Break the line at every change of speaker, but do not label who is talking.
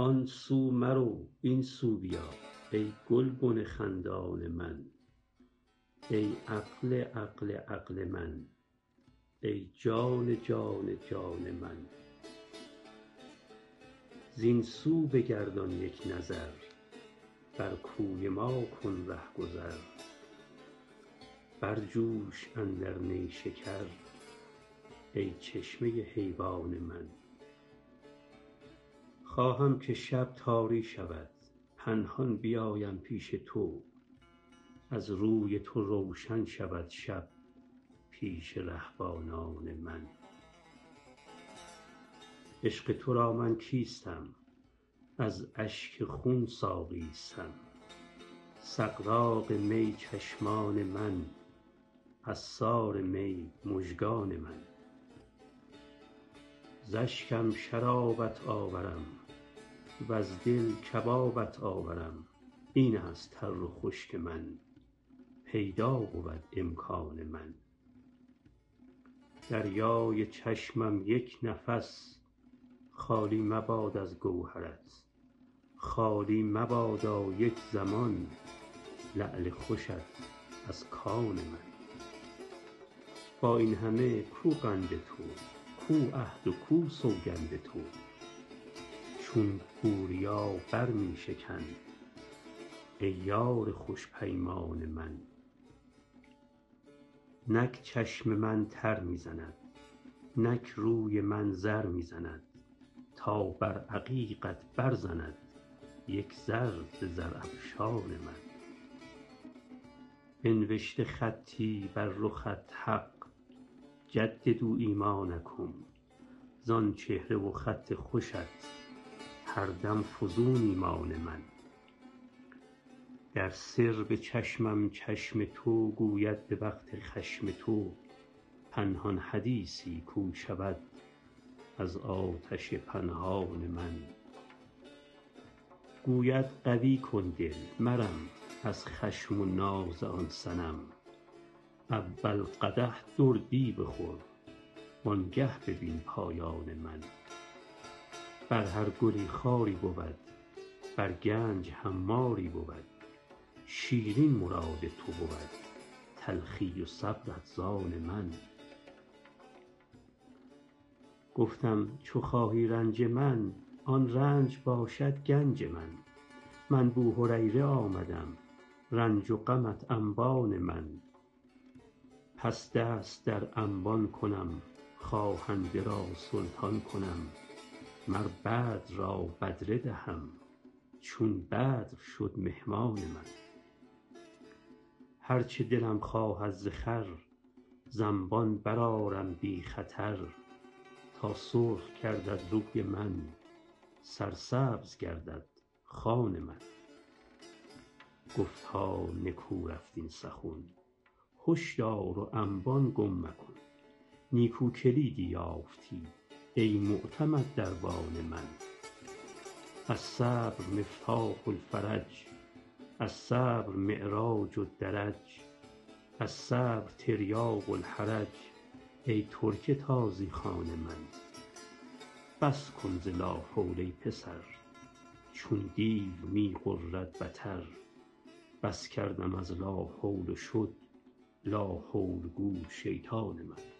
آن سو مرو این سو بیا ای گلبن خندان من. ای عقل عقل عقل من. ای جان جان جان من. زین سو بگردان یک نظر بر کوی ما کن رهگذر برجوش اندر نیشکر ای چشمه حیوان من. خواهم که شب تاری شود. پنهان بیایم پیش تو. از روی تو روشن شود شب پیش رهبانان من. عشق تو را من کیستم؟ از اشک خون ساقیستم. سغراق می چشمان من. عصار می مژگان من. ز اشکم شرابت آورم. وز دل کبابت آورم. این است تر و خشک من. پیدا بود امکان من. دریای چشمم یک نفس. خالی مباد از گوهرت. خالی مبادا یک زمان. لعل خوشت از کان من. با این همه کو قند تو؟ کو عهد و کو سوگند تو؟ چون بوریا بر می شکن. ای یار خوش پیمان من. نک چشم من تر می زند. نک روی من زر می زند. تا بر عقیقت برزند یک زر ز زرافشان من. بنوشته خطی بر رخت حق. جددوا ایمانکم. زان چهره و خط خوشت. هر دم فزون ایمان من. در سر به چشمم چشم تو گوید به وقت خشم تو پنهان حدیثی کو شود از آتش پنهان من. گوید قوی کن دل مرم از خشم و ناز آن صنم. اول قدح دردی بخور وآنگه ببین پایان من. بر هر گلی خاری بود بر گنج خماری بود. شیرین مراد تو بود تلخی و صبرت زان من. گفتم چو خواهی رنج من آن رنج باشد گنج من. من بوهریره آمدم رنج و غمت انبان من. پس دست در انبان کنم خواهنده را سلطان کنم. مر بدر را بدره دهم چون بدر شد مهمان من. هر چه دلم خواهد ز خور ز انبان بی خطر. تا سرخ گردد روی من سرسبز گردد خوان من. گفتا نکو رفت این سخن هش دار و انبان گم مکن. نیکو کلیدی یافتی ای معتمد دربان من. الصبر مفتاح الفرج الصبر معراج الدرج الصبر تریاق الحرج ای ترک تازی خوان من. بس کن ز لاحول ای پسر چون دیو می غرد بتر. بس کردم از لاحول و شد لاحول گو شیطان من.